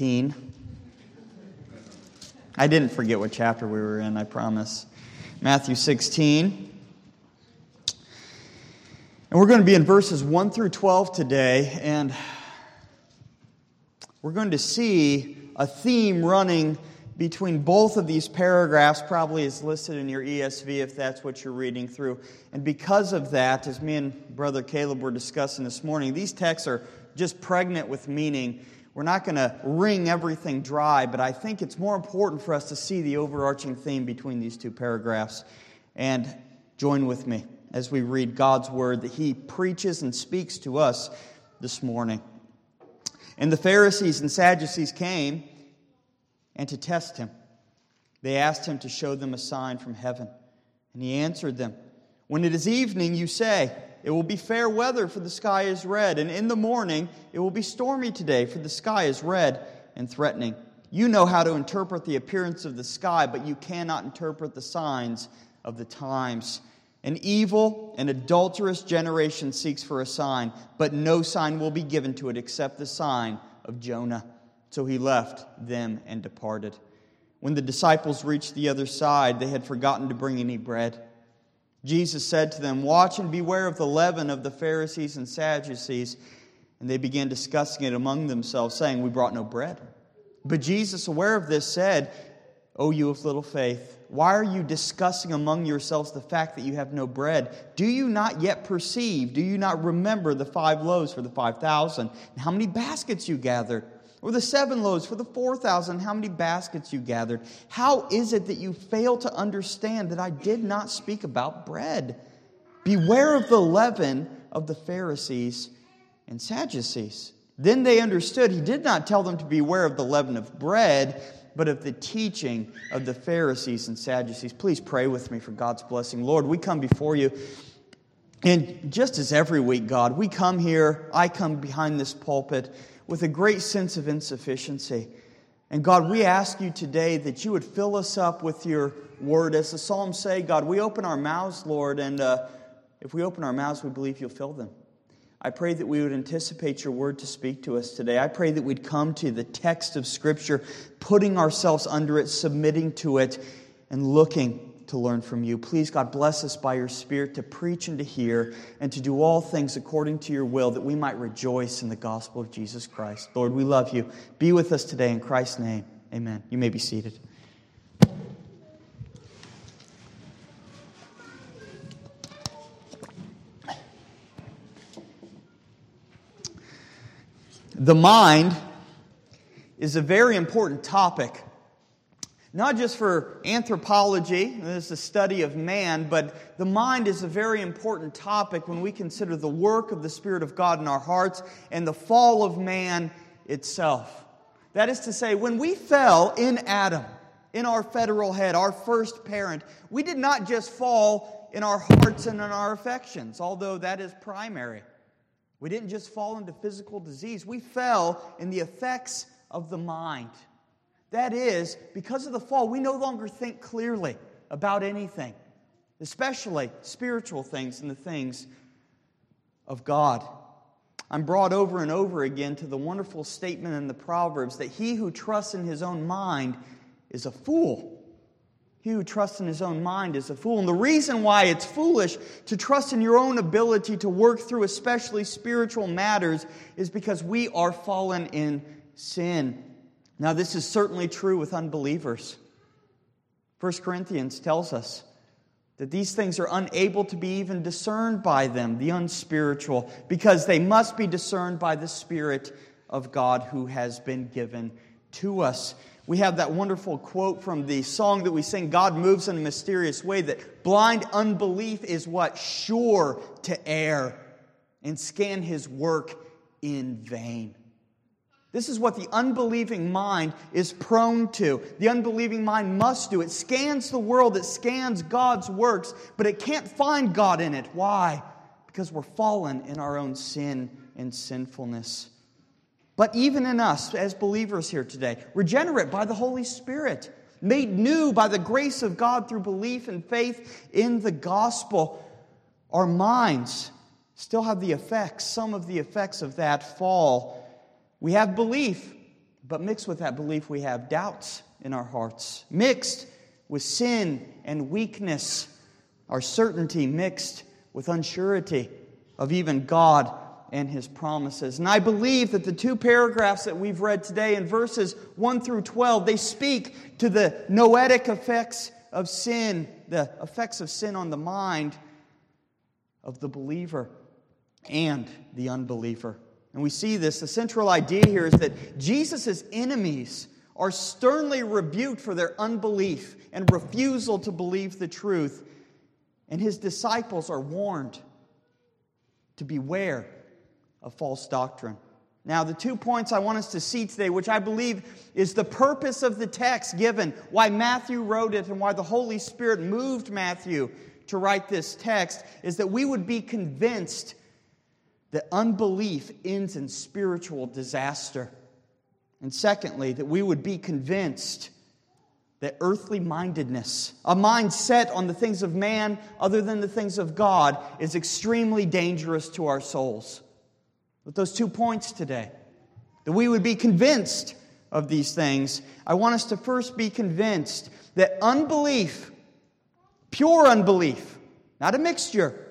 16. I didn't forget what chapter we were in, I promise. Matthew 16. And we're going to be in verses 1 through 12 today, and we're going to see a theme running between both of these paragraphs, probably is listed in your ESV if that's what you're reading through. And because of that, as me and Brother Caleb were discussing this morning, these texts are just pregnant with meaning. We're not going to wring everything dry, but I think it's more important for us to see the overarching theme between these two paragraphs. And join with me as we read God's word that He preaches and speaks to us this morning. And the Pharisees and Sadducees came and to test him. They asked him to show them a sign from heaven. And he answered them When it is evening, you say, It will be fair weather, for the sky is red. And in the morning, it will be stormy today, for the sky is red and threatening. You know how to interpret the appearance of the sky, but you cannot interpret the signs of the times. An evil and adulterous generation seeks for a sign, but no sign will be given to it except the sign of Jonah. So he left them and departed. When the disciples reached the other side, they had forgotten to bring any bread. Jesus said to them, Watch and beware of the leaven of the Pharisees and Sadducees. And they began discussing it among themselves, saying, We brought no bread. But Jesus, aware of this, said, O you of little faith, why are you discussing among yourselves the fact that you have no bread? Do you not yet perceive? Do you not remember the five loaves for the five thousand, and how many baskets you gathered? Or the seven loaves for the four thousand, how many baskets you gathered? How is it that you fail to understand that I did not speak about bread? Beware of the leaven of the Pharisees and Sadducees. Then they understood he did not tell them to beware of the leaven of bread but of the teaching of the Pharisees and Sadducees. Please pray with me for God's blessing. Lord, we come before you. And just as every week, God, we come here, I come behind this pulpit with a great sense of insufficiency. And God, we ask you today that you would fill us up with your word. As the Psalms say, God, we open our mouths, Lord, and uh, if we open our mouths, we believe you'll fill them. I pray that we would anticipate your word to speak to us today. I pray that we'd come to the text of Scripture, putting ourselves under it, submitting to it, and looking to learn from you. Please, God, bless us by your Spirit to preach and to hear and to do all things according to your will that we might rejoice in the gospel of Jesus Christ. Lord, we love you. Be with us today in Christ's name. Amen. You may be seated. The mind is a very important topic, not just for anthropology, this is the study of man, but the mind is a very important topic when we consider the work of the Spirit of God in our hearts and the fall of man itself. That is to say, when we fell in Adam, in our federal head, our first parent, we did not just fall in our hearts and in our affections, although that is primary. We didn't just fall into physical disease, we fell in the effects of the mind. That is, because of the fall, we no longer think clearly about anything, especially spiritual things and the things of God. I'm brought over and over again to the wonderful statement in the Proverbs that he who trusts in his own mind is a fool. He who trusts in his own mind is a fool. And the reason why it's foolish to trust in your own ability to work through especially spiritual matters is because we are fallen in sin. Now, this is certainly true with unbelievers. 1 Corinthians tells us that these things are unable to be even discerned by them, the unspiritual, because they must be discerned by the Spirit of God who has been given to us we have that wonderful quote from the song that we sing God moves in a mysterious way that blind unbelief is what? Sure to err and scan his work in vain. This is what the unbelieving mind is prone to. The unbelieving mind must do. It scans the world, it scans God's works, but it can't find God in it. Why? Because we're fallen in our own sin and sinfulness. But even in us as believers here today, regenerate by the Holy Spirit, made new by the grace of God through belief and faith in the gospel, our minds still have the effects, some of the effects of that fall. We have belief, But mixed with that belief, we have doubts in our hearts, mixed with sin and weakness, our certainty mixed with unsurety of even God and his promises. And I believe that the two paragraphs that we've read today in verses 1 through 12, they speak to the noetic effects of sin, the effects of sin on the mind of the believer and the unbeliever. And we see this. The central idea here is that Jesus' enemies are sternly rebuked for their unbelief and refusal to believe the truth. And his disciples are warned to beware of false doctrine. Now, the two points I want us to see today, which I believe is the purpose of the text given, why Matthew wrote it and why the Holy Spirit moved Matthew to write this text, is that we would be convinced that unbelief ends in spiritual disaster. And secondly, that we would be convinced that earthly mindedness, a mind set on the things of man other than the things of God, is extremely dangerous to our souls. With those two points today, that we would be convinced of these things, I want us to first be convinced that unbelief, pure unbelief, not a mixture,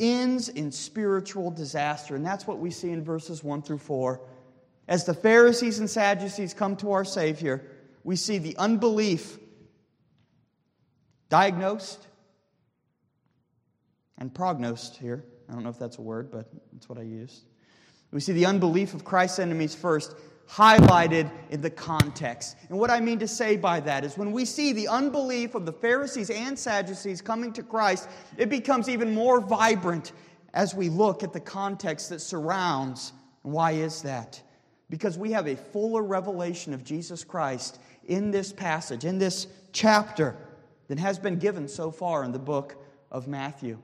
ends in spiritual disaster. And that's what we see in verses 1 through 4. As the Pharisees and Sadducees come to our Savior, we see the unbelief diagnosed and prognosed here. I don't know if that's a word, but that's what I used. We see the unbelief of Christ's enemies first, highlighted in the context. And what I mean to say by that is when we see the unbelief of the Pharisees and Sadducees coming to Christ, it becomes even more vibrant as we look at the context that surrounds. Why is that? Because we have a fuller revelation of Jesus Christ in this passage, in this chapter, than has been given so far in the book of Matthew.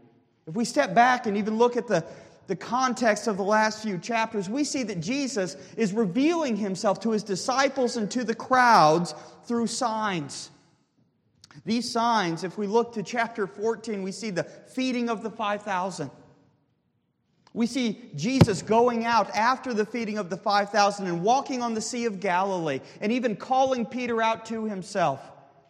If we step back and even look at the the context of the last few chapters, we see that Jesus is revealing himself to his disciples and to the crowds through signs. These signs, if we look to chapter 14, we see the feeding of the 5,000. We see Jesus going out after the feeding of the 5,000 and walking on the Sea of Galilee and even calling Peter out to himself.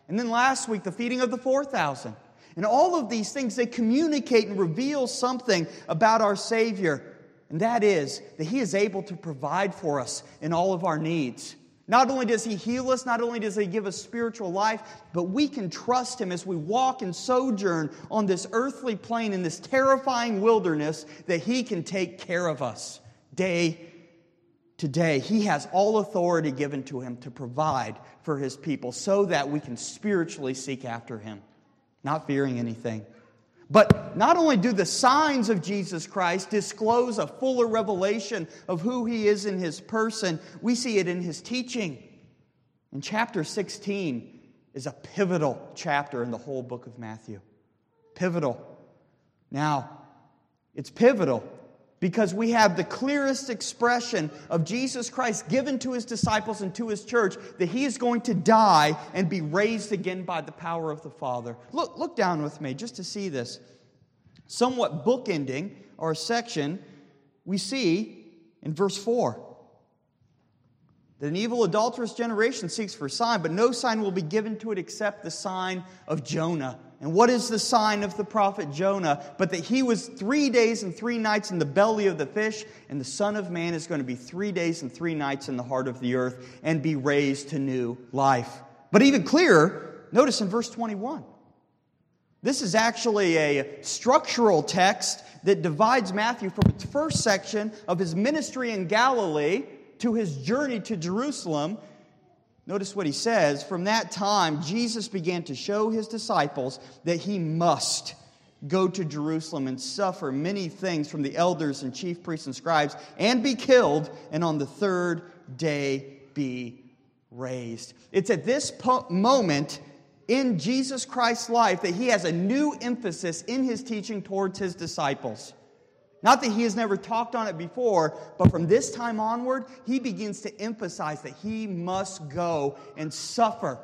And then last week, the feeding of the 4,000. And all of these things, they communicate and reveal something about our Savior. And that is that He is able to provide for us in all of our needs. Not only does He heal us, not only does He give us spiritual life, but we can trust Him as we walk and sojourn on this earthly plane in this terrifying wilderness that He can take care of us day to day. He has all authority given to Him to provide for His people so that we can spiritually seek after Him not fearing anything. But not only do the signs of Jesus Christ disclose a fuller revelation of who he is in his person, we see it in his teaching. In chapter 16 is a pivotal chapter in the whole book of Matthew. Pivotal. Now, it's pivotal because we have the clearest expression of Jesus Christ given to his disciples and to his church that he is going to die and be raised again by the power of the Father. Look, look down with me just to see this. Somewhat bookending our section, we see in verse 4 that an evil, adulterous generation seeks for a sign, but no sign will be given to it except the sign of Jonah. And what is the sign of the prophet Jonah? But that he was three days and three nights in the belly of the fish, and the Son of Man is going to be three days and three nights in the heart of the earth and be raised to new life. But even clearer, notice in verse 21. This is actually a structural text that divides Matthew from its first section of his ministry in Galilee to his journey to Jerusalem Notice what he says. From that time, Jesus began to show his disciples that he must go to Jerusalem and suffer many things from the elders and chief priests and scribes and be killed, and on the third day be raised. It's at this po- moment in Jesus Christ's life that he has a new emphasis in his teaching towards his disciples. Not that he has never talked on it before, but from this time onward, he begins to emphasize that he must go and suffer.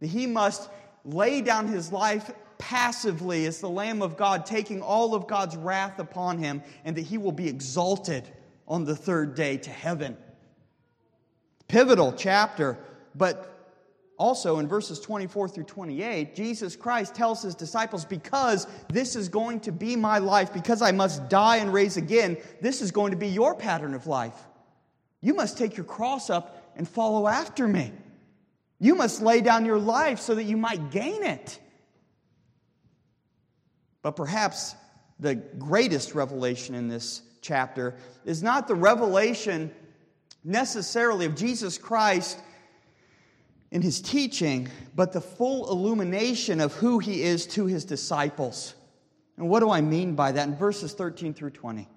That he must lay down his life passively as the Lamb of God, taking all of God's wrath upon him, and that he will be exalted on the third day to heaven pivotal chapter, but also in verses 24 through 28, Jesus Christ tells his disciples, Because this is going to be my life, because I must die and raise again, this is going to be your pattern of life. You must take your cross up and follow after me. You must lay down your life so that you might gain it. But perhaps the greatest revelation in this chapter is not the revelation necessarily of Jesus Christ in his teaching, but the full illumination of who he is to his disciples. And what do I mean by that? In verses 13 through 20,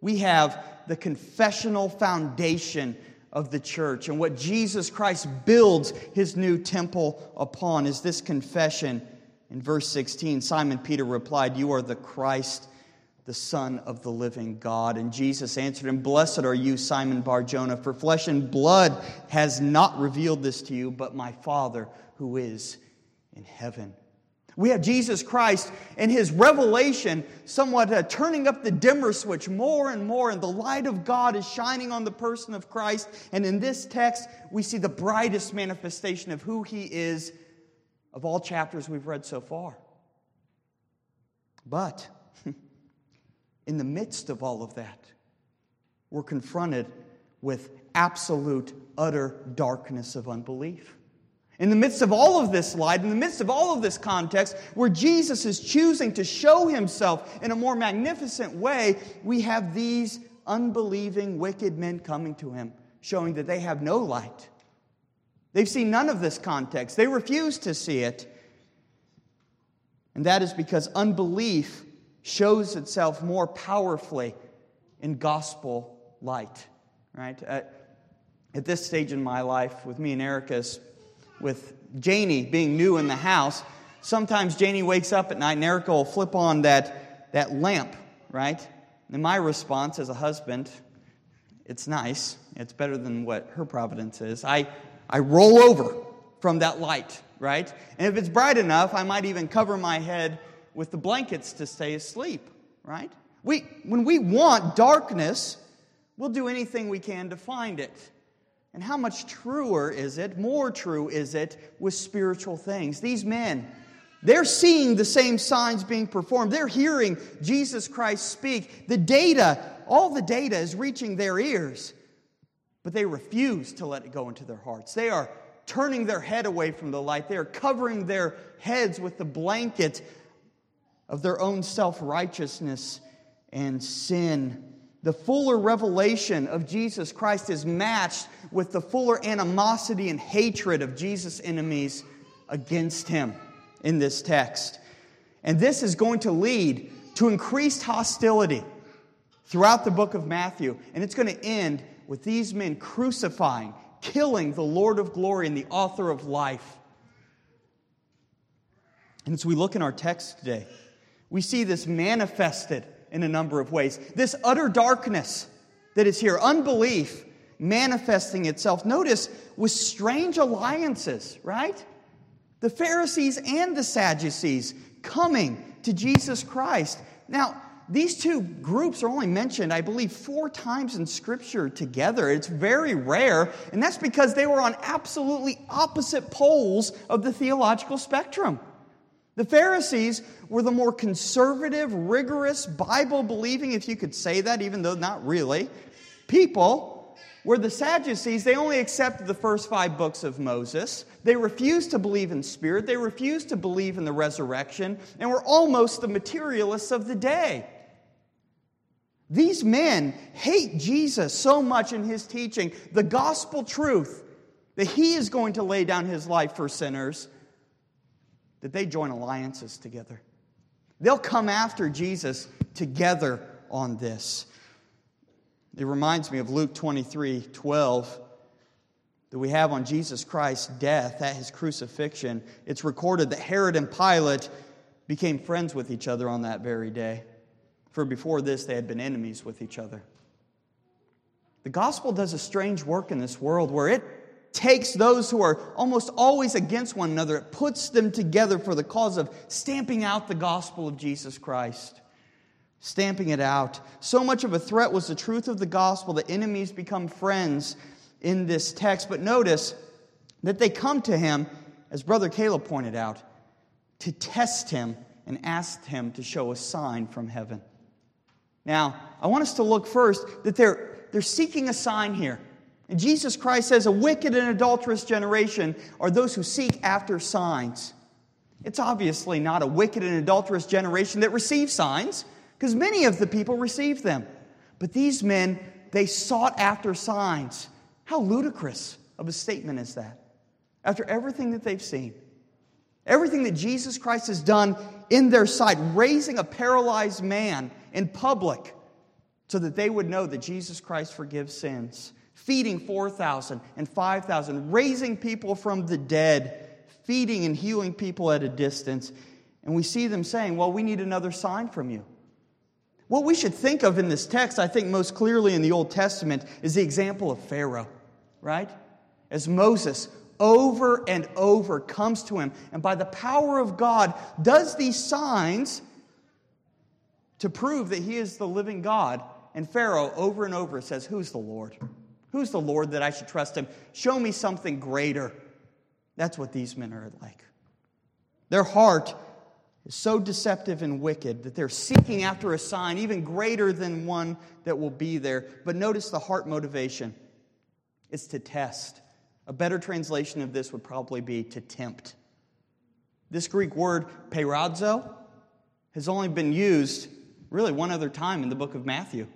we have the confessional foundation of the church. And what Jesus Christ builds his new temple upon is this confession. In verse 16, Simon Peter replied, You are the Christ the Son of the living God. And Jesus answered him, Blessed are you, Simon Bar Jonah, for flesh and blood has not revealed this to you, but my Father who is in heaven. We have Jesus Christ and his revelation somewhat uh, turning up the dimmer switch more and more, and the light of God is shining on the person of Christ. And in this text, we see the brightest manifestation of who he is of all chapters we've read so far. But in the midst of all of that, we're confronted with absolute, utter darkness of unbelief. In the midst of all of this light, in the midst of all of this context, where Jesus is choosing to show himself in a more magnificent way, we have these unbelieving, wicked men coming to him, showing that they have no light. They've seen none of this context, they refuse to see it. And that is because unbelief shows itself more powerfully in gospel light, right? At, at this stage in my life, with me and Erica's, with Janie being new in the house, sometimes Janie wakes up at night and Erica will flip on that, that lamp, right? And my response as a husband, it's nice. It's better than what her providence is. I, I roll over from that light, right? And if it's bright enough, I might even cover my head with the blankets to stay asleep, right? We, when we want darkness, we'll do anything we can to find it. And how much truer is it, more true is it, with spiritual things? These men, they're seeing the same signs being performed. They're hearing Jesus Christ speak. The data, all the data is reaching their ears, but they refuse to let it go into their hearts. They are turning their head away from the light. They are covering their heads with the blanket of their own self righteousness and sin. The fuller revelation of Jesus Christ is matched with the fuller animosity and hatred of Jesus' enemies against him in this text. And this is going to lead to increased hostility throughout the book of Matthew. And it's going to end with these men crucifying, killing the Lord of glory and the author of life. And as we look in our text today, we see this manifested in a number of ways. This utter darkness that is here, unbelief manifesting itself. Notice with strange alliances, right? The Pharisees and the Sadducees coming to Jesus Christ. Now, these two groups are only mentioned, I believe, four times in Scripture together. It's very rare, and that's because they were on absolutely opposite poles of the theological spectrum. The Pharisees were the more conservative, rigorous, Bible believing, if you could say that, even though not really, people. Where the Sadducees, they only accepted the first five books of Moses. They refused to believe in spirit. They refused to believe in the resurrection, and were almost the materialists of the day. These men hate Jesus so much in his teaching, the gospel truth, that he is going to lay down his life for sinners that they join alliances together. They'll come after Jesus together on this. It reminds me of Luke 23 12 that we have on Jesus Christ's death at his crucifixion. It's recorded that Herod and Pilate became friends with each other on that very day. For before this, they had been enemies with each other. The gospel does a strange work in this world where it takes those who are almost always against one another, it puts them together for the cause of stamping out the gospel of Jesus Christ. Stamping it out. So much of a threat was the truth of the gospel that enemies become friends in this text. But notice that they come to him, as Brother Caleb pointed out, to test him and ask him to show a sign from heaven. Now, I want us to look first that they're, they're seeking a sign here. Jesus Christ says, A wicked and adulterous generation are those who seek after signs. It's obviously not a wicked and adulterous generation that receives signs, because many of the people received them. But these men, they sought after signs. How ludicrous of a statement is that? After everything that they've seen, everything that Jesus Christ has done in their sight, raising a paralyzed man in public so that they would know that Jesus Christ forgives sins, feeding 4,000 and 5,000, raising people from the dead, feeding and healing people at a distance. And we see them saying, Well, we need another sign from you. What we should think of in this text, I think most clearly in the Old Testament, is the example of Pharaoh, right? As Moses over and over comes to him and by the power of God does these signs to prove that he is the living God. And Pharaoh over and over says, Who's the Lord? Who's the Lord that I should trust him? Show me something greater. That's what these men are like. Their heart is so deceptive and wicked that they're seeking after a sign even greater than one that will be there. But notice the heart motivation it's to test. A better translation of this would probably be to tempt. This Greek word, peirazo, has only been used really one other time in the book of Matthew.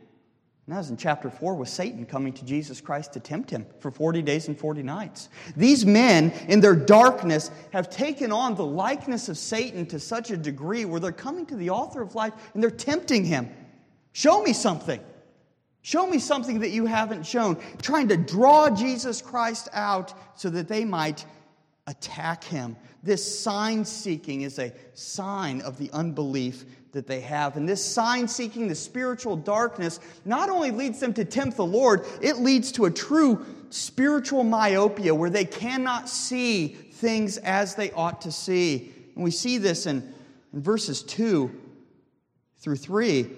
And that was in chapter 4 with Satan coming to Jesus Christ to tempt him for 40 days and 40 nights. These men, in their darkness, have taken on the likeness of Satan to such a degree where they're coming to the author of life and they're tempting him. Show me something. Show me something that you haven't shown. Trying to draw Jesus Christ out so that they might attack him. This sign seeking is a sign of the unbelief that they have. And this sign seeking, the spiritual darkness, not only leads them to tempt the Lord, it leads to a true spiritual myopia where they cannot see things as they ought to see. And we see this in, in verses 2 through 3.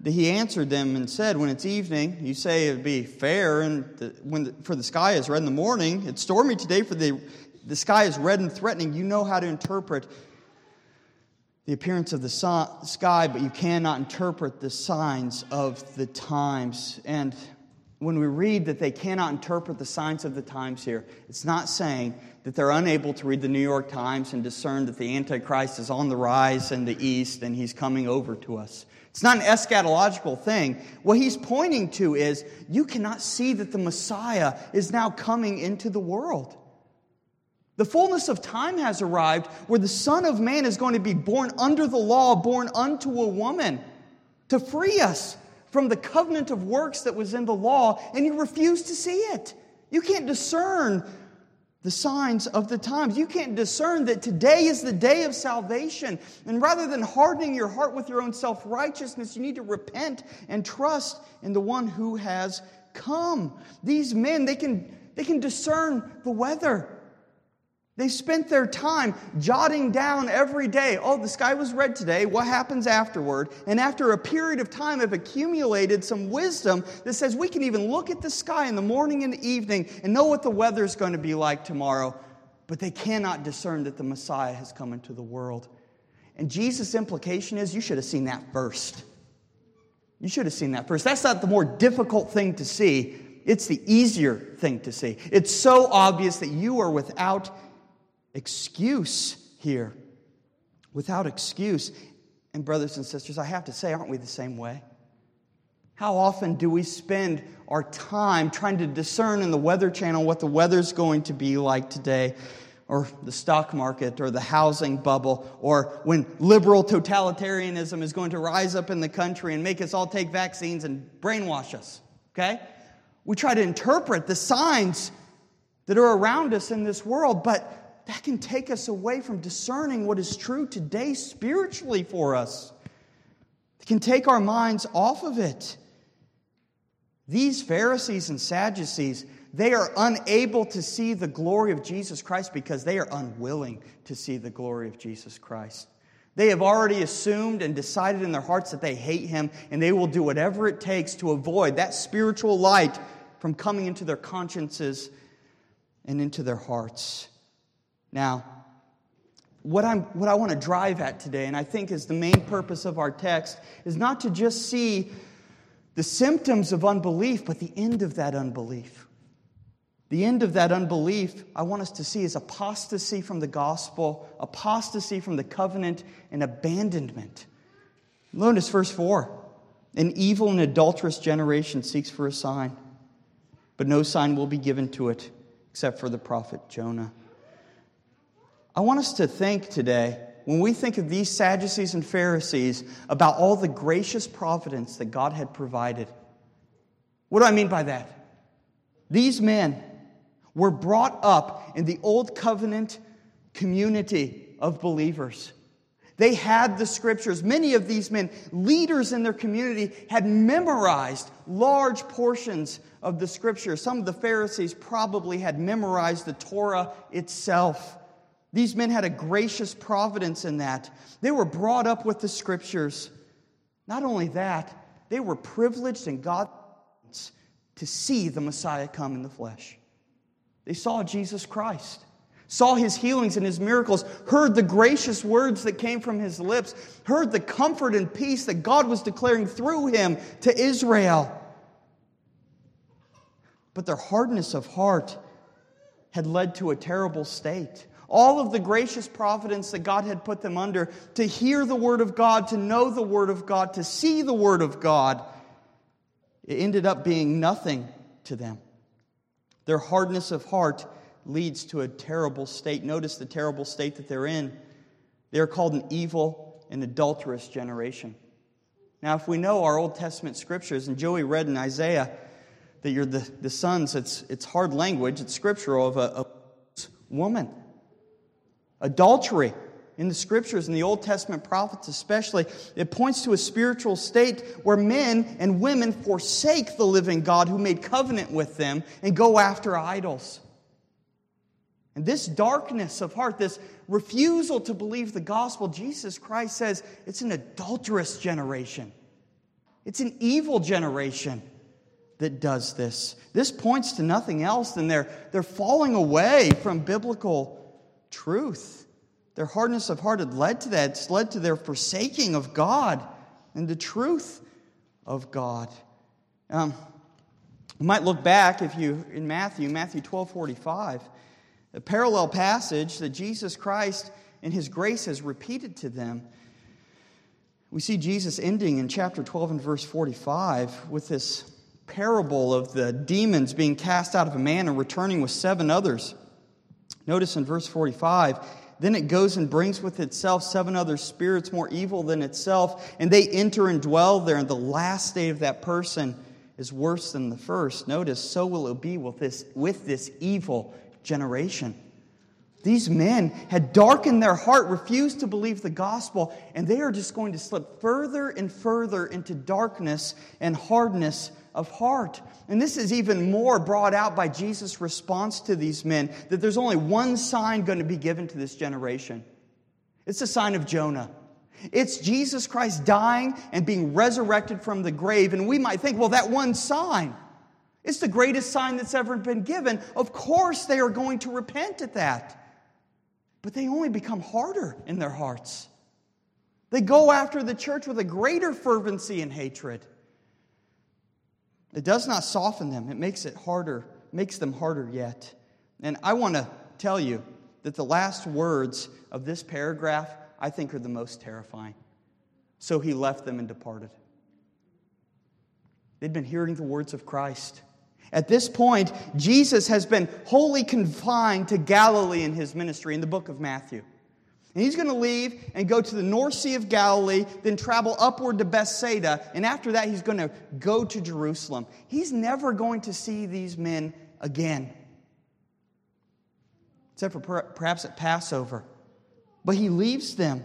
That he answered them and said, When it's evening, you say it'd be fair, and the, when the, for the sky is red in the morning, it's stormy today, for the, the sky is red and threatening. You know how to interpret the appearance of the sky, but you cannot interpret the signs of the times. And when we read that they cannot interpret the signs of the times here, it's not saying that they're unable to read the New York Times and discern that the Antichrist is on the rise in the east and he's coming over to us. It's not an eschatological thing. What he's pointing to is you cannot see that the Messiah is now coming into the world. The fullness of time has arrived where the Son of Man is going to be born under the law, born unto a woman, to free us from the covenant of works that was in the law, and you refuse to see it. You can't discern the signs of the times. You can't discern that today is the day of salvation. And rather than hardening your heart with your own self righteousness, you need to repent and trust in the one who has come. These men, they can, they can discern the weather. They spent their time jotting down every day, oh, the sky was red today, what happens afterward? And after a period of time, have accumulated some wisdom that says we can even look at the sky in the morning and the evening and know what the weather is going to be like tomorrow. But they cannot discern that the Messiah has come into the world. And Jesus' implication is you should have seen that first. You should have seen that first. That's not the more difficult thing to see, it's the easier thing to see. It's so obvious that you are without excuse here. Without excuse. And, brothers and sisters, I have to say, aren't we the same way? How often do we spend our time trying to discern in the Weather Channel what the weather's going to be like today, or the stock market, or the housing bubble, or when liberal totalitarianism is going to rise up in the country and make us all take vaccines and brainwash us? Okay? We try to interpret the signs that are around us in this world, but that can take us away from discerning what is true today spiritually for us. It can take our minds off of it. These Pharisees and Sadducees, they are unable to see the glory of Jesus Christ because they are unwilling to see the glory of Jesus Christ. They have already assumed and decided in their hearts that they hate him, and they will do whatever it takes to avoid that spiritual light from coming into their consciences and into their hearts. Now, what, I'm, what I want to drive at today, and I think is the main purpose of our text, is not to just see the symptoms of unbelief, but the end of that unbelief. The end of that unbelief, I want us to see, is apostasy from the gospel, apostasy from the covenant, and abandonment. Notice verse 4 An evil and adulterous generation seeks for a sign, but no sign will be given to it except for the prophet Jonah. I want us to think today, when we think of these Sadducees and Pharisees, about all the gracious providence that God had provided. What do I mean by that? These men were brought up in the old covenant community of believers. They had the scriptures. Many of these men, leaders in their community, had memorized large portions of the scripture. Some of the Pharisees probably had memorized the Torah itself. These men had a gracious providence in that. They were brought up with the scriptures. Not only that, they were privileged in God's to see the Messiah come in the flesh. They saw Jesus Christ, saw his healings and his miracles, heard the gracious words that came from his lips, heard the comfort and peace that God was declaring through him to Israel. But their hardness of heart had led to a terrible state all of the gracious providence that God had put them under to hear the Word of God, to know the Word of God, to see the Word of God, it ended up being nothing to them. Their hardness of heart leads to a terrible state. Notice the terrible state that they're in. They're called an evil and adulterous generation. Now, if we know our Old Testament scriptures, and Joey read in Isaiah that you're the, the sons, it's, it's hard language, it's scriptural of a, a woman. Adultery in the scriptures, in the Old Testament prophets especially, it points to a spiritual state where men and women forsake the living God who made covenant with them and go after idols. And this darkness of heart, this refusal to believe the gospel, Jesus Christ says it's an adulterous generation. It's an evil generation that does this. This points to nothing else than they're, they're falling away from biblical truth. Their hardness of heart had led to that. It's led to their forsaking of God and the truth of God. Um, you might look back if you in Matthew, Matthew 12 45, a parallel passage that Jesus Christ in his grace has repeated to them. We see Jesus ending in chapter 12 and verse 45 with this parable of the demons being cast out of a man and returning with seven others. Notice in verse 45, then it goes and brings with itself seven other spirits more evil than itself, and they enter and dwell there, and the last state of that person is worse than the first. Notice, so will it be with this, with this evil generation. These men had darkened their heart, refused to believe the gospel, and they are just going to slip further and further into darkness and hardness of heart. And this is even more brought out by Jesus' response to these men that there's only one sign going to be given to this generation it's the sign of Jonah. It's Jesus Christ dying and being resurrected from the grave. And we might think, well, that one sign, it's the greatest sign that's ever been given. Of course, they are going to repent at that. But they only become harder in their hearts. They go after the church with a greater fervency and hatred. It does not soften them, it makes it harder, makes them harder yet. And I want to tell you that the last words of this paragraph, I think, are the most terrifying. So he left them and departed. They'd been hearing the words of Christ. At this point, Jesus has been wholly confined to Galilee in his ministry in the book of Matthew. And he's going to leave and go to the North Sea of Galilee, then travel upward to Bethsaida, and after that, he's going to go to Jerusalem. He's never going to see these men again, except for perhaps at Passover. But he leaves them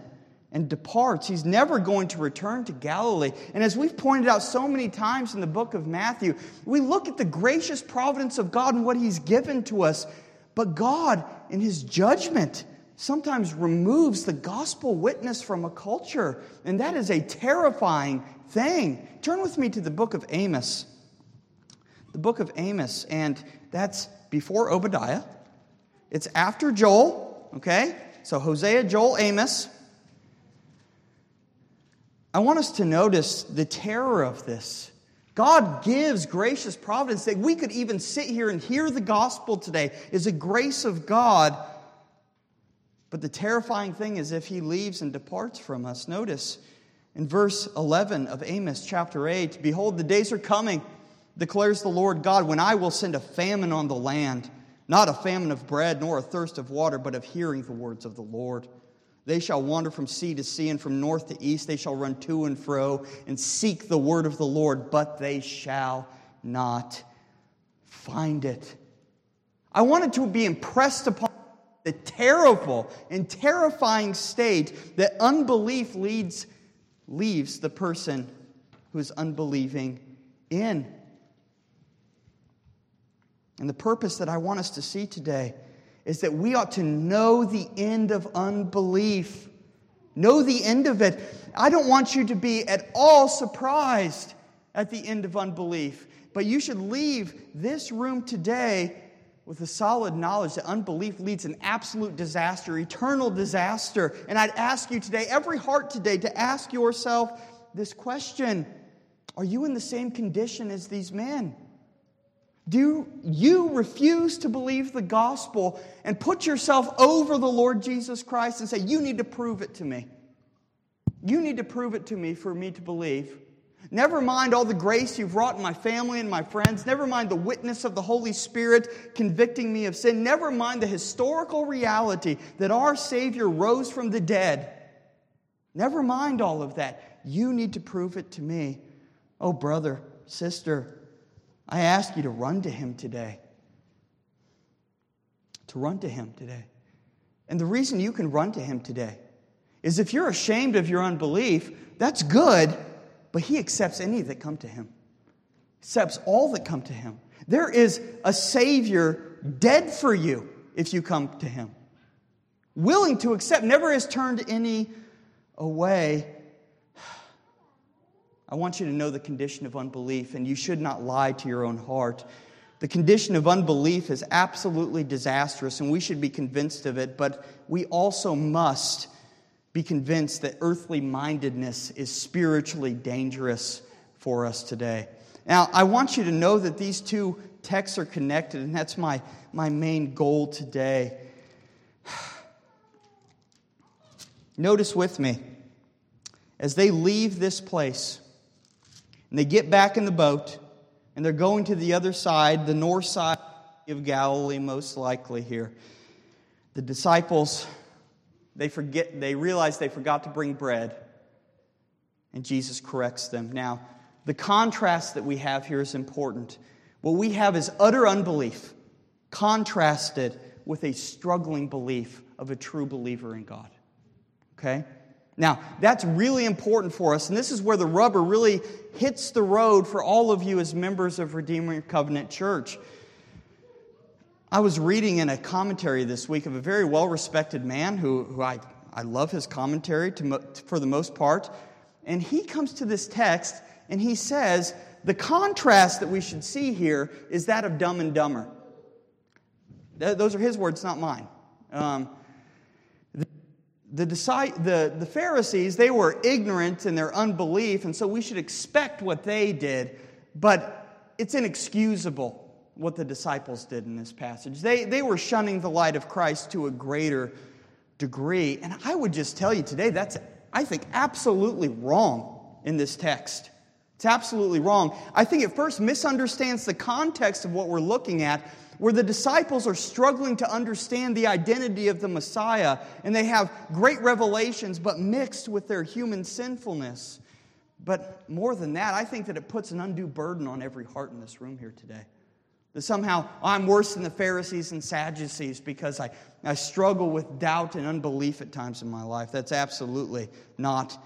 and departs. He's never going to return to Galilee. And as we've pointed out so many times in the book of Matthew, we look at the gracious providence of God and what he's given to us. But God, in his judgment, sometimes removes the gospel witness from a culture. And that is a terrifying thing. Turn with me to the book of Amos. the book of Amos, and that's before Obadiah. It's after Joel, okay? So Hosea, Joel, Amos. I want us to notice the terror of this. God gives gracious providence that we could even sit here and hear the gospel today is a grace of God. But the terrifying thing is if he leaves and departs from us. Notice in verse 11 of Amos chapter 8 Behold, the days are coming, declares the Lord God, when I will send a famine on the land, not a famine of bread, nor a thirst of water, but of hearing the words of the Lord. They shall wander from sea to sea and from north to east. They shall run to and fro and seek the word of the Lord, but they shall not find it. I wanted to be impressed upon the terrible and terrifying state that unbelief leads, leaves the person who is unbelieving in. And the purpose that I want us to see today is that we ought to know the end of unbelief. Know the end of it. I don't want you to be at all surprised at the end of unbelief, but you should leave this room today with a solid knowledge that unbelief leads an absolute disaster, eternal disaster. And I'd ask you today, every heart today, to ask yourself this question Are you in the same condition as these men? Do you refuse to believe the gospel and put yourself over the Lord Jesus Christ and say, You need to prove it to me? You need to prove it to me for me to believe. Never mind all the grace you've wrought in my family and my friends. Never mind the witness of the Holy Spirit convicting me of sin. Never mind the historical reality that our Savior rose from the dead. Never mind all of that. You need to prove it to me. Oh, brother, sister, I ask you to run to Him today. To run to Him today. And the reason you can run to Him today is if you're ashamed of your unbelief, that's good, but He accepts any that come to Him, accepts all that come to Him. There is a Savior dead for you if you come to Him, willing to accept, never has turned any away. I want you to know the condition of unbelief, and you should not lie to your own heart. The condition of unbelief is absolutely disastrous, and we should be convinced of it, but we also must be convinced that earthly mindedness is spiritually dangerous for us today. Now, I want you to know that these two texts are connected, and that's my, my main goal today. Notice with me, as they leave this place, and they get back in the boat, and they're going to the other side, the north side of Galilee, most likely here. The disciples, they forget, they realize they forgot to bring bread, and Jesus corrects them. Now, the contrast that we have here is important. What we have is utter unbelief, contrasted with a struggling belief of a true believer in God. Okay? Now, that's really important for us, and this is where the rubber really hits the road for all of you as members of Redeemer Covenant Church. I was reading in a commentary this week of a very well respected man who, who I, I love his commentary to, for the most part, and he comes to this text and he says, The contrast that we should see here is that of dumb and dumber. Th- those are his words, not mine. Um, the, the, the Pharisees, they were ignorant in their unbelief, and so we should expect what they did, but it's inexcusable what the disciples did in this passage. They, they were shunning the light of Christ to a greater degree. And I would just tell you today, that's, I think, absolutely wrong in this text. It's absolutely wrong. I think it first misunderstands the context of what we're looking at where the disciples are struggling to understand the identity of the Messiah, and they have great revelations, but mixed with their human sinfulness. But more than that, I think that it puts an undue burden on every heart in this room here today. That somehow I'm worse than the Pharisees and Sadducees because I, I struggle with doubt and unbelief at times in my life. That's absolutely not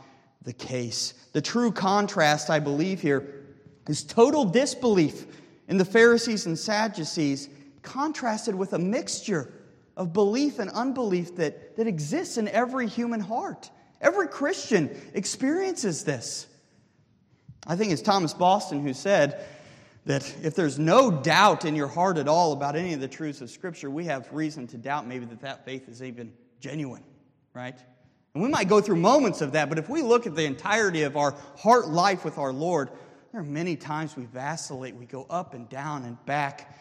the case. The true contrast, I believe, here is total disbelief in the Pharisees and Sadducees contrasted with a mixture of belief and unbelief that, that exists in every human heart. Every Christian experiences this. I think it's Thomas Boston who said that if there's no doubt in your heart at all about any of the truths of Scripture, we have reason to doubt maybe that that faith is even genuine, right? And we might go through moments of that, but if we look at the entirety of our heart life with our Lord, there are many times we vacillate, we go up and down and back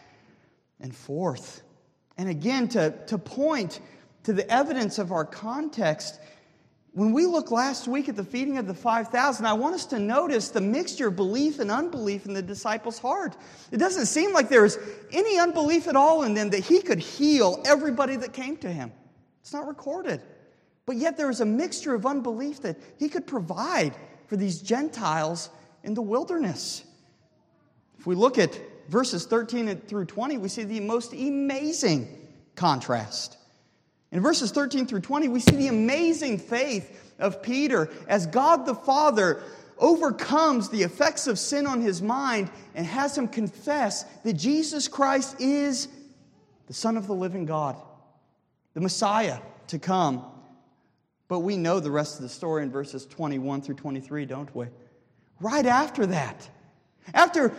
and forth. And again, to, to point to the evidence of our context, when we look last week at the feeding of the 5,000, I want us to notice the mixture of belief and unbelief in the disciples' heart. It doesn't seem like there was any unbelief at all in them that he could heal everybody that came to him. It's not recorded. But yet there was a mixture of unbelief that he could provide for these Gentiles in the wilderness. If we look at verses 13 through 20, we see the most amazing contrast. In verses 13 through 20, we see the amazing faith of Peter as God the Father overcomes the effects of sin on his mind and has him confess that Jesus Christ is the Son of the living God, the Messiah to come. But we know the rest of the story in verses 21 through 23, don't we? Right after that, after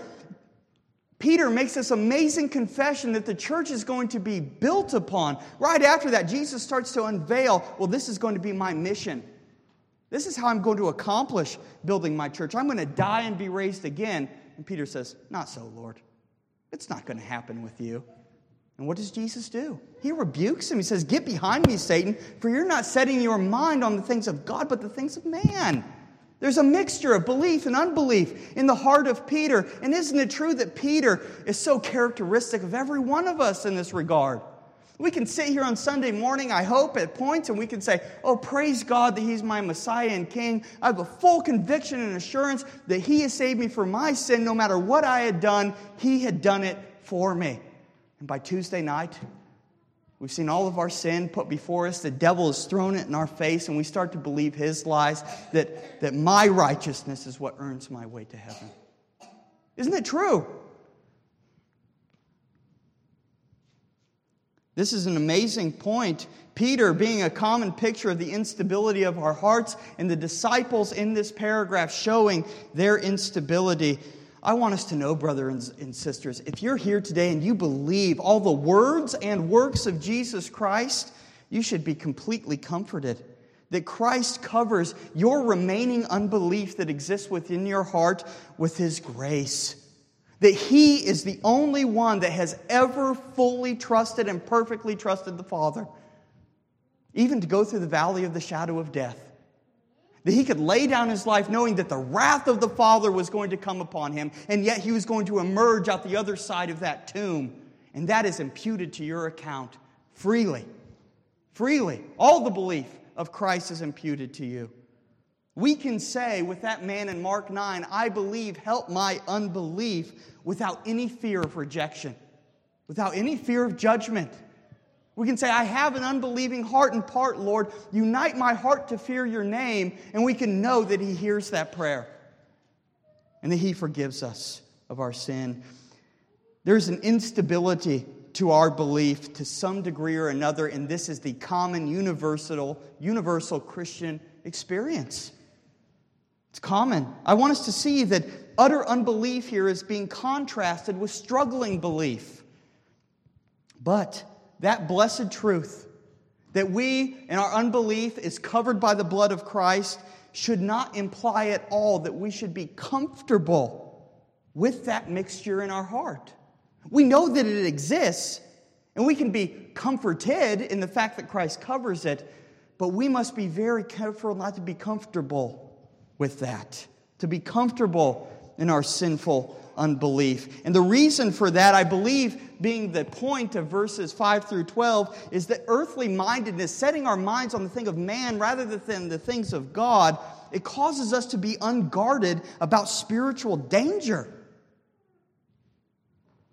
Peter makes this amazing confession that the church is going to be built upon. Right after that, Jesus starts to unveil well, this is going to be my mission. This is how I'm going to accomplish building my church. I'm going to die and be raised again. And Peter says, Not so, Lord. It's not going to happen with you. And what does Jesus do? He rebukes him. He says, Get behind me, Satan, for you're not setting your mind on the things of God, but the things of man. There's a mixture of belief and unbelief in the heart of Peter. And isn't it true that Peter is so characteristic of every one of us in this regard? We can sit here on Sunday morning, I hope, at points, and we can say, Oh, praise God that He's my Messiah and King. I have a full conviction and assurance that He has saved me from my sin. No matter what I had done, He had done it for me. And by Tuesday night, We've seen all of our sin put before us. The devil has thrown it in our face, and we start to believe his lies that, that my righteousness is what earns my way to heaven. Isn't it true? This is an amazing point. Peter being a common picture of the instability of our hearts, and the disciples in this paragraph showing their instability. I want us to know, brothers and sisters, if you're here today and you believe all the words and works of Jesus Christ, you should be completely comforted that Christ covers your remaining unbelief that exists within your heart with His grace. That He is the only one that has ever fully trusted and perfectly trusted the Father, even to go through the valley of the shadow of death that he could lay down his life knowing that the wrath of the Father was going to come upon him, and yet he was going to emerge out the other side of that tomb. And that is imputed to your account freely. Freely. All the belief of Christ is imputed to you. We can say with that man in Mark 9, I believe, help my unbelief, without any fear of rejection, without any fear of judgment. We can say, I have an unbelieving heart in part, Lord. Unite my heart to fear your name. And we can know that He hears that prayer and that He forgives us of our sin. There's an instability to our belief to some degree or another, and this is the common universal, universal Christian experience. It's common. I want us to see that utter unbelief here is being contrasted with struggling belief. But that blessed truth that we, in our unbelief, is covered by the blood of Christ should not imply at all that we should be comfortable with that mixture in our heart. We know that it exists, and we can be comforted in the fact that Christ covers it, but we must be very careful not to be comfortable with that, to be comfortable in our sinful unbelief. And the reason for that, I believe, being the point of verses 5 through 12, is that earthly mindedness, setting our minds on the thing of man rather than the things of God, it causes us to be unguarded about spiritual danger.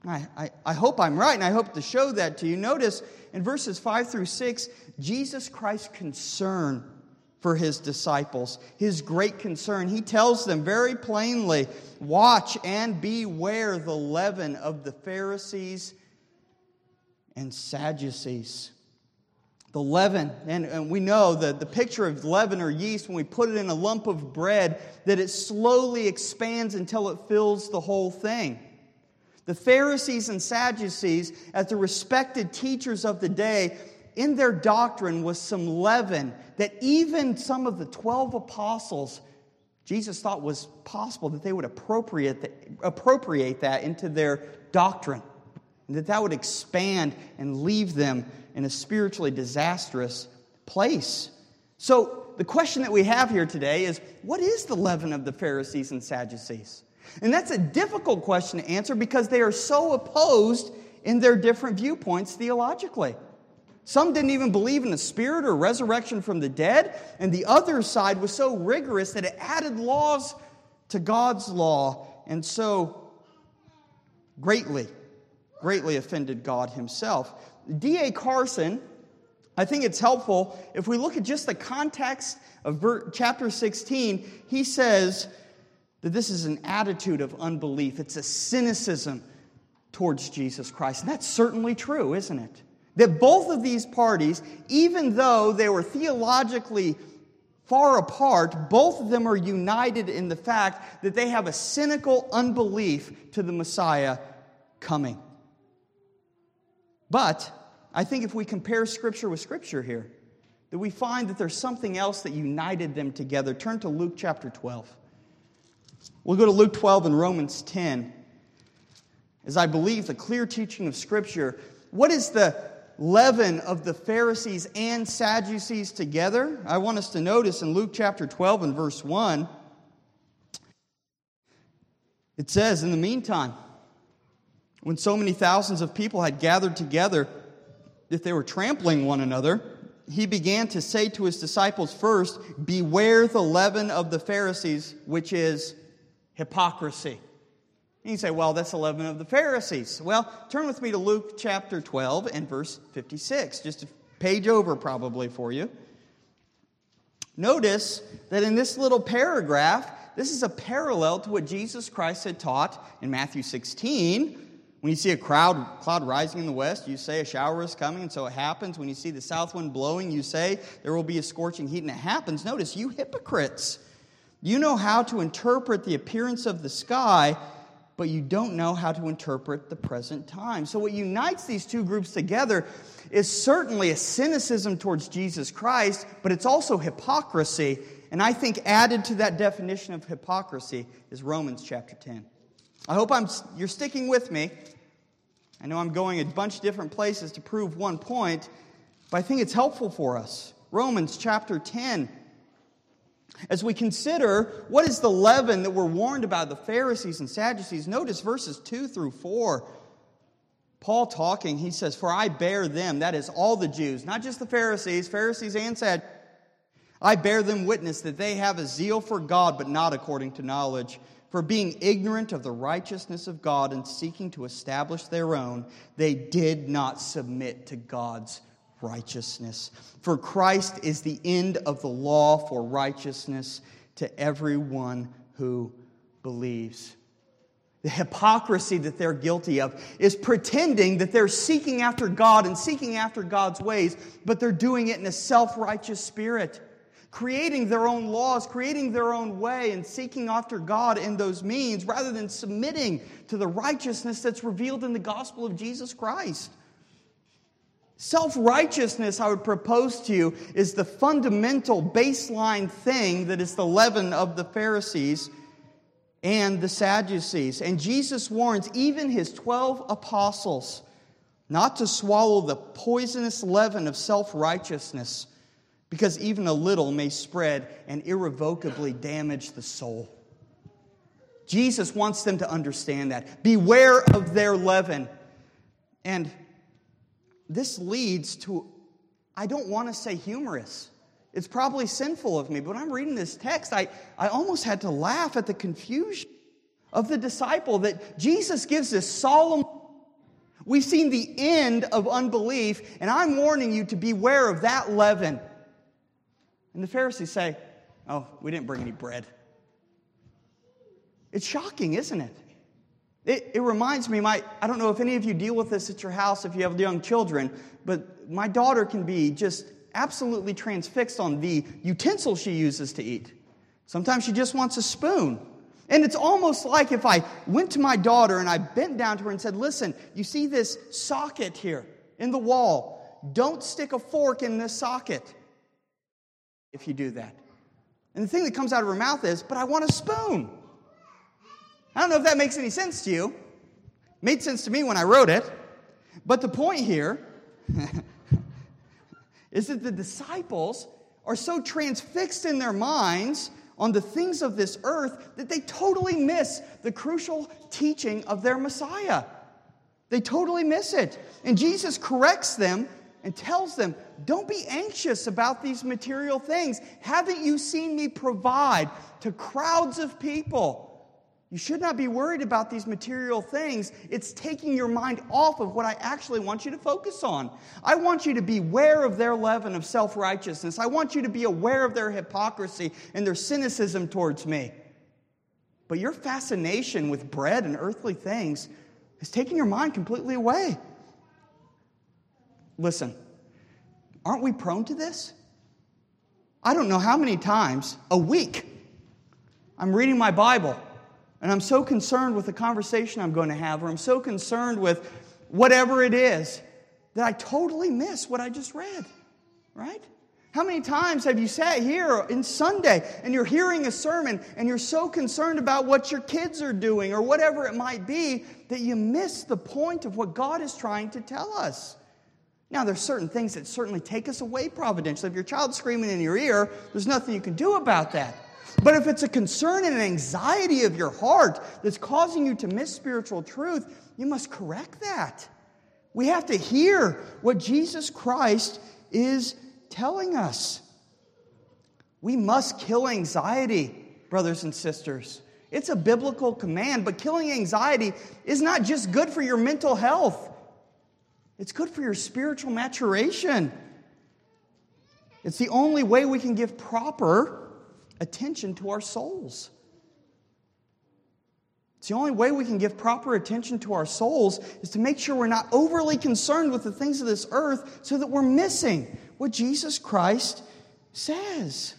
I, I, I, hope I'm right, and I hope to show that to you. Notice in verses 5 through 6, Jesus Christ's concern for his disciples, his great concern. He tells them very plainly watch and beware the leaven of the Pharisees and Sadducees. The leaven, and, and we know that the picture of leaven or yeast, when we put it in a lump of bread, that it slowly expands until it fills the whole thing. The Pharisees and Sadducees, as the respected teachers of the day, in their doctrine was some leaven that even some of the 12 apostles Jesus thought was possible that they would appropriate, the, appropriate that into their doctrine, and that that would expand and leave them in a spiritually disastrous place. So, the question that we have here today is what is the leaven of the Pharisees and Sadducees? And that's a difficult question to answer because they are so opposed in their different viewpoints theologically. Some didn't even believe in the spirit or resurrection from the dead, and the other side was so rigorous that it added laws to God's law, and so greatly, greatly offended God Himself. D.A. Carson, I think it's helpful if we look at just the context of chapter 16, he says that this is an attitude of unbelief, it's a cynicism towards Jesus Christ. And that's certainly true, isn't it? That both of these parties, even though they were theologically far apart, both of them are united in the fact that they have a cynical unbelief to the Messiah coming. But I think if we compare Scripture with Scripture here, that we find that there's something else that united them together. Turn to Luke chapter 12. We'll go to Luke 12 and Romans 10. As I believe the clear teaching of Scripture, what is the leaven of the Pharisees and Sadducees together. I want us to notice in Luke chapter 12 and verse 1, it says, In the meantime, when so many thousands of people had gathered together that they were trampling one another, he began to say to his disciples first, Beware the leaven of the Pharisees, which is hypocrisy. And you say, well, that's leaven of the Pharisees. Well, turn with me to Luke chapter 12 and verse 56, just a page over probably for you. Notice that in this little paragraph, this is a parallel to what Jesus Christ had taught in Matthew 16. When you see a crowd, cloud rising in the west, you say a shower is coming, and so it happens. When you see the south wind blowing, you say there will be a scorching heat, and it happens. Notice, you hypocrites, you know how to interpret the appearance of the sky but you don't know how to interpret the present time. So, what unites these two groups together is certainly a cynicism towards Jesus Christ, but it's also hypocrisy. And I think added to that definition of hypocrisy is Romans chapter 10. I hope I'm, you're sticking with me. I know I'm going a bunch of different places to prove one point, but I think it's helpful for us. Romans chapter 10 as we consider what is the leaven that we're warned about the Pharisees and Sadducees, notice verses 2 through 4. Paul talking, he says, For I bear them, that is all the Jews, not just the Pharisees, Pharisees and Sadducees. I bear them witness that they have a zeal for God, but not according to knowledge. For being ignorant of the righteousness of God and seeking to establish their own, they did not submit to God's righteousness. For Christ is the end of the law for righteousness to everyone who believes. The hypocrisy that they're guilty of is pretending that they're seeking after God and seeking after God's ways, but they're doing it in a self righteous spirit, creating their own laws, creating their own way, and seeking after God in those means rather than submitting to the righteousness that's revealed in the gospel of Jesus Christ. Self righteousness, I would propose to you, is the fundamental baseline thing that is the leaven of the Pharisees and the Sadducees. And Jesus warns even his 12 apostles not to swallow the poisonous leaven of self righteousness, because even a little may spread and irrevocably damage the soul. Jesus wants them to understand that. Beware of their leaven. And this leads to, I don't want to say humorous. It's probably sinful of me, but when I'm reading this text, I, I almost had to laugh at the confusion of the disciple that Jesus gives this solemn. We've seen the end of unbelief, and I'm warning you to beware of that leaven. And the Pharisees say, Oh, we didn't bring any bread. It's shocking, isn't it? It, it, reminds me, my, I don't know if any of you deal with this at your house if you have young children, but my daughter can be just absolutely transfixed on the utensil she uses to eat. Sometimes she just wants a spoon. And it's almost like if I went to my daughter and I bent down to her and said, Listen, you see this socket here in the wall. Don't stick a fork in this socket if you do that. And the thing that comes out of her mouth is, But I want a spoon. I don't know if that makes any sense to you. Made sense to me when I wrote it. But the point here is that the disciples are so transfixed in their minds on the things of this earth that they totally miss the crucial teaching of their Messiah. They totally miss it. And Jesus corrects them and tells them, Don't be anxious about these material things. Haven't you seen me provide to crowds of people? You should not be worried about these material things. It's taking your mind off of what I actually want you to focus on. I want you to be aware of their leaven of self righteousness. I want you to be aware of their hypocrisy and their cynicism towards me. But your fascination with bread and earthly things is taking your mind completely away. Listen, aren't we prone to this? I don't know how many times a week I'm reading my Bible and I'm so concerned with the conversation I'm going to have, or I'm so concerned with whatever it is that I totally miss what I just read, right? How many times have you sat here in Sunday and you're hearing a sermon and you're so concerned about what your kids are doing or whatever it might be that you miss the point of what God is trying to tell us? Now, there's certain things that certainly take us away providentially. If your child's screaming in your ear, there's nothing you can do about that. But if it's a concern and an anxiety of your heart that's causing you to miss spiritual truth, you must correct that. We have to hear what Jesus Christ is telling us. We must kill anxiety, brothers and sisters. It's a biblical command, but killing anxiety is not just good for your mental health, it's good for your spiritual maturation. It's the only way we can give proper attention to our souls. It's the only way we can give proper attention to our souls is to make sure we're not overly concerned with the things of this earth so that we're missing what Jesus Christ says.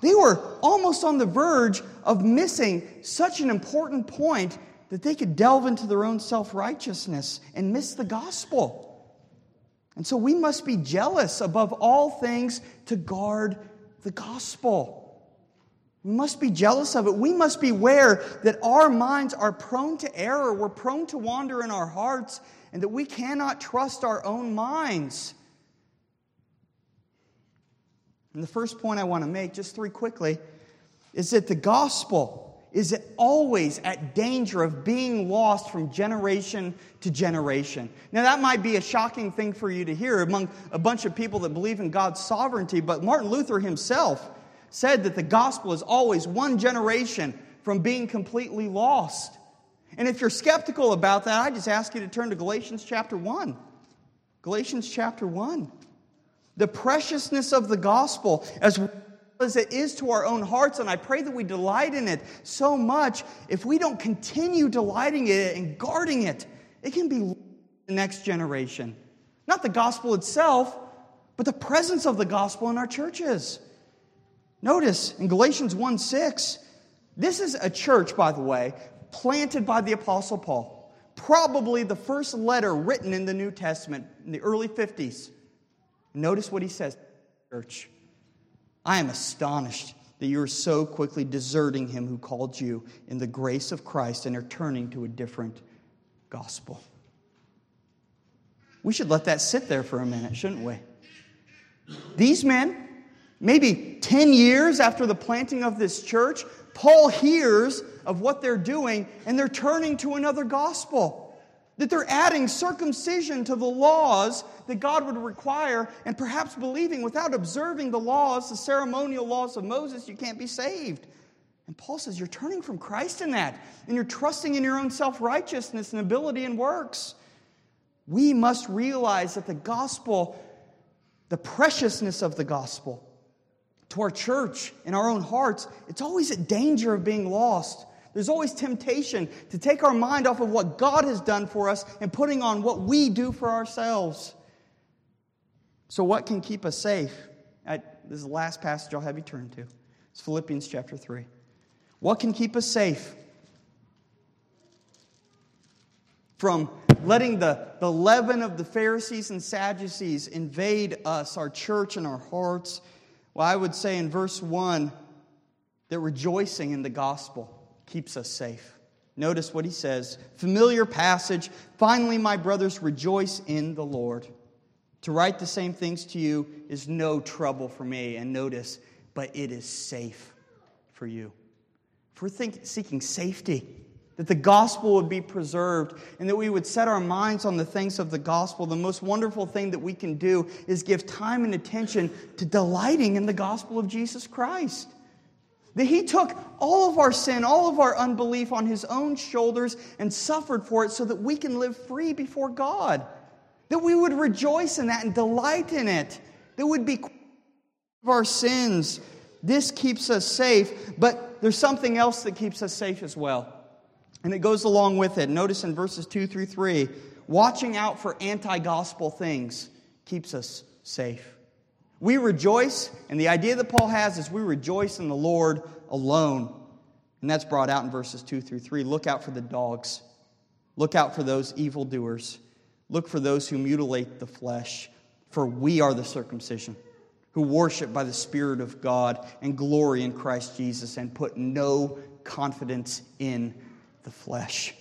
They were almost on the verge of missing such an important point that they could delve into their own self righteousness and miss the gospel. And so we must be jealous above all things to guard the gospel. We must be jealous of it. We must beware that our minds are prone to error. We're prone to wander in our hearts, and that we cannot trust our own minds. And the first point I want to make, just three quickly, is that the gospel is always at danger of being lost from generation to generation. Now, that might be a shocking thing for you to hear among a bunch of people that believe in God's sovereignty, but Martin Luther himself said that the gospel is always one generation from being completely lost. And if you're skeptical about that, I just ask you to turn to Galatians chapter 1. Galatians chapter 1. The preciousness of the gospel, as well as it is to our own hearts, and I pray that we delight in it so much. If we don't continue delighting in it and guarding it, it can be the next generation. Not the gospel itself, but the presence of the gospel in our churches. Notice in Galatians 1 6, this is a church, by the way, planted by the Apostle Paul. Probably the first letter written in the New Testament in the early 50s. Notice what he says, church. I am astonished that you are so quickly deserting him who called you in the grace of Christ and are turning to a different gospel. We should let that sit there for a minute, shouldn't we? These men, maybe 10 years after the planting of this church, Paul hears of what they're doing and they're turning to another gospel. That they're adding circumcision to the laws that God would require, and perhaps believing without observing the laws, the ceremonial laws of Moses, you can't be saved. And Paul says, You're turning from Christ in that, and you're trusting in your own self righteousness and ability and works. We must realize that the gospel, the preciousness of the gospel, to our church in our own hearts, it's always a danger of being lost. There's always temptation to take our mind off of what God has done for us and putting on what we do for ourselves. So, what can keep us safe? I, this is the last passage I'll have you turn to. It's Philippians chapter 3. What can keep us safe? From letting the, the leaven of the Pharisees and Sadducees invade us, our church, and our hearts. Well, I would say in verse 1 that rejoicing in the gospel keeps us safe. Notice what he says. Familiar passage. Finally, my brothers, rejoice in the Lord. To write the same things to you is no trouble for me. And notice, but it is safe for you. If we're think, seeking safety, that the gospel would be preserved and that we would set our minds on the things of the gospel, the most wonderful thing that we can do is give time and attention to delighting in the gospel of Jesus Christ. That he took all of our sin, all of our unbelief on his own shoulders and suffered for it so that we can live free before God. That we would rejoice in that and delight in it. That would be of our sins. This keeps us safe, but there's something else that keeps us safe as well. And it goes along with it. Notice in verses 2 through 3 watching out for anti gospel things keeps us safe. We rejoice, and the idea that Paul has is we rejoice in the Lord alone. And that's brought out in verses 2 through 3. Look out for the dogs, look out for those evildoers, look for those who mutilate the flesh, for we are the circumcision, who worship by the Spirit of God and glory in Christ Jesus and put no confidence in the flesh.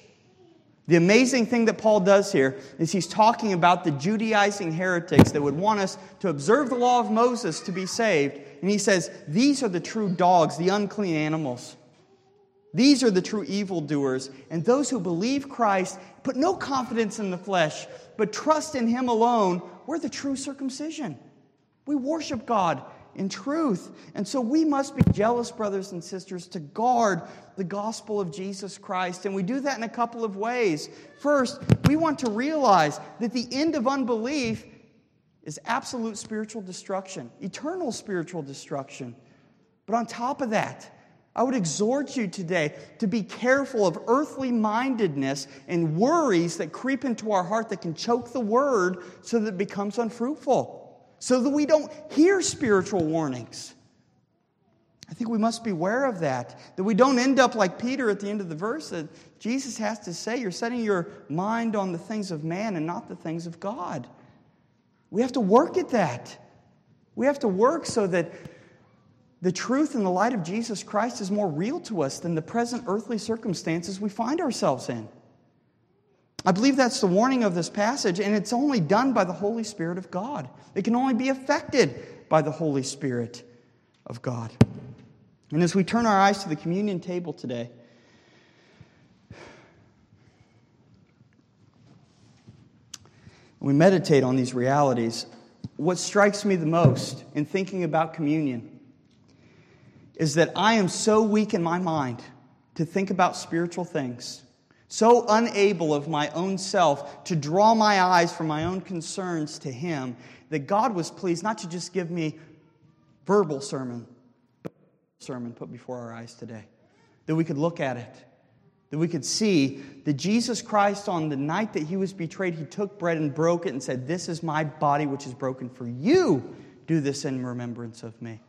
The amazing thing that Paul does here is he's talking about the Judaizing heretics that would want us to observe the law of Moses to be saved. And he says, These are the true dogs, the unclean animals. These are the true evildoers. And those who believe Christ put no confidence in the flesh, but trust in him alone. We're the true circumcision. We worship God in truth. And so we must be jealous, brothers and sisters, to guard the gospel of Jesus Christ. And we do that in a couple of ways. First, we want to realize that the end of unbelief is absolute spiritual destruction, eternal spiritual destruction. But on top of that, I would exhort you today to be careful of earthly mindedness and worries that creep into our heart that can choke the word so that it becomes unfruitful so that we don't hear spiritual warnings. I think we must be aware of that, that we don't end up like Peter at the end of the verse that Jesus has to say, You're setting your mind on the things of man and not the things of God. We have to work at that. We have to work so that the truth and the light of Jesus Christ is more real to us than the present earthly circumstances we find ourselves in. I believe that's the warning of this passage, and it's only done by the Holy Spirit of God. It can only be affected by the Holy Spirit of God. And as we turn our eyes to the communion table today, we meditate on these realities, what strikes me the most in thinking about communion is that I am so weak in my mind to think about spiritual things so unable of my own self to draw my eyes from my own concerns to Him, that God was pleased not to just give me verbal sermon, but sermon put before our eyes today. That we could look at it, that we could see that Jesus Christ, on the night that He was betrayed, He took bread and broke it and said, This is my body which is broken for you. Do this in remembrance of me.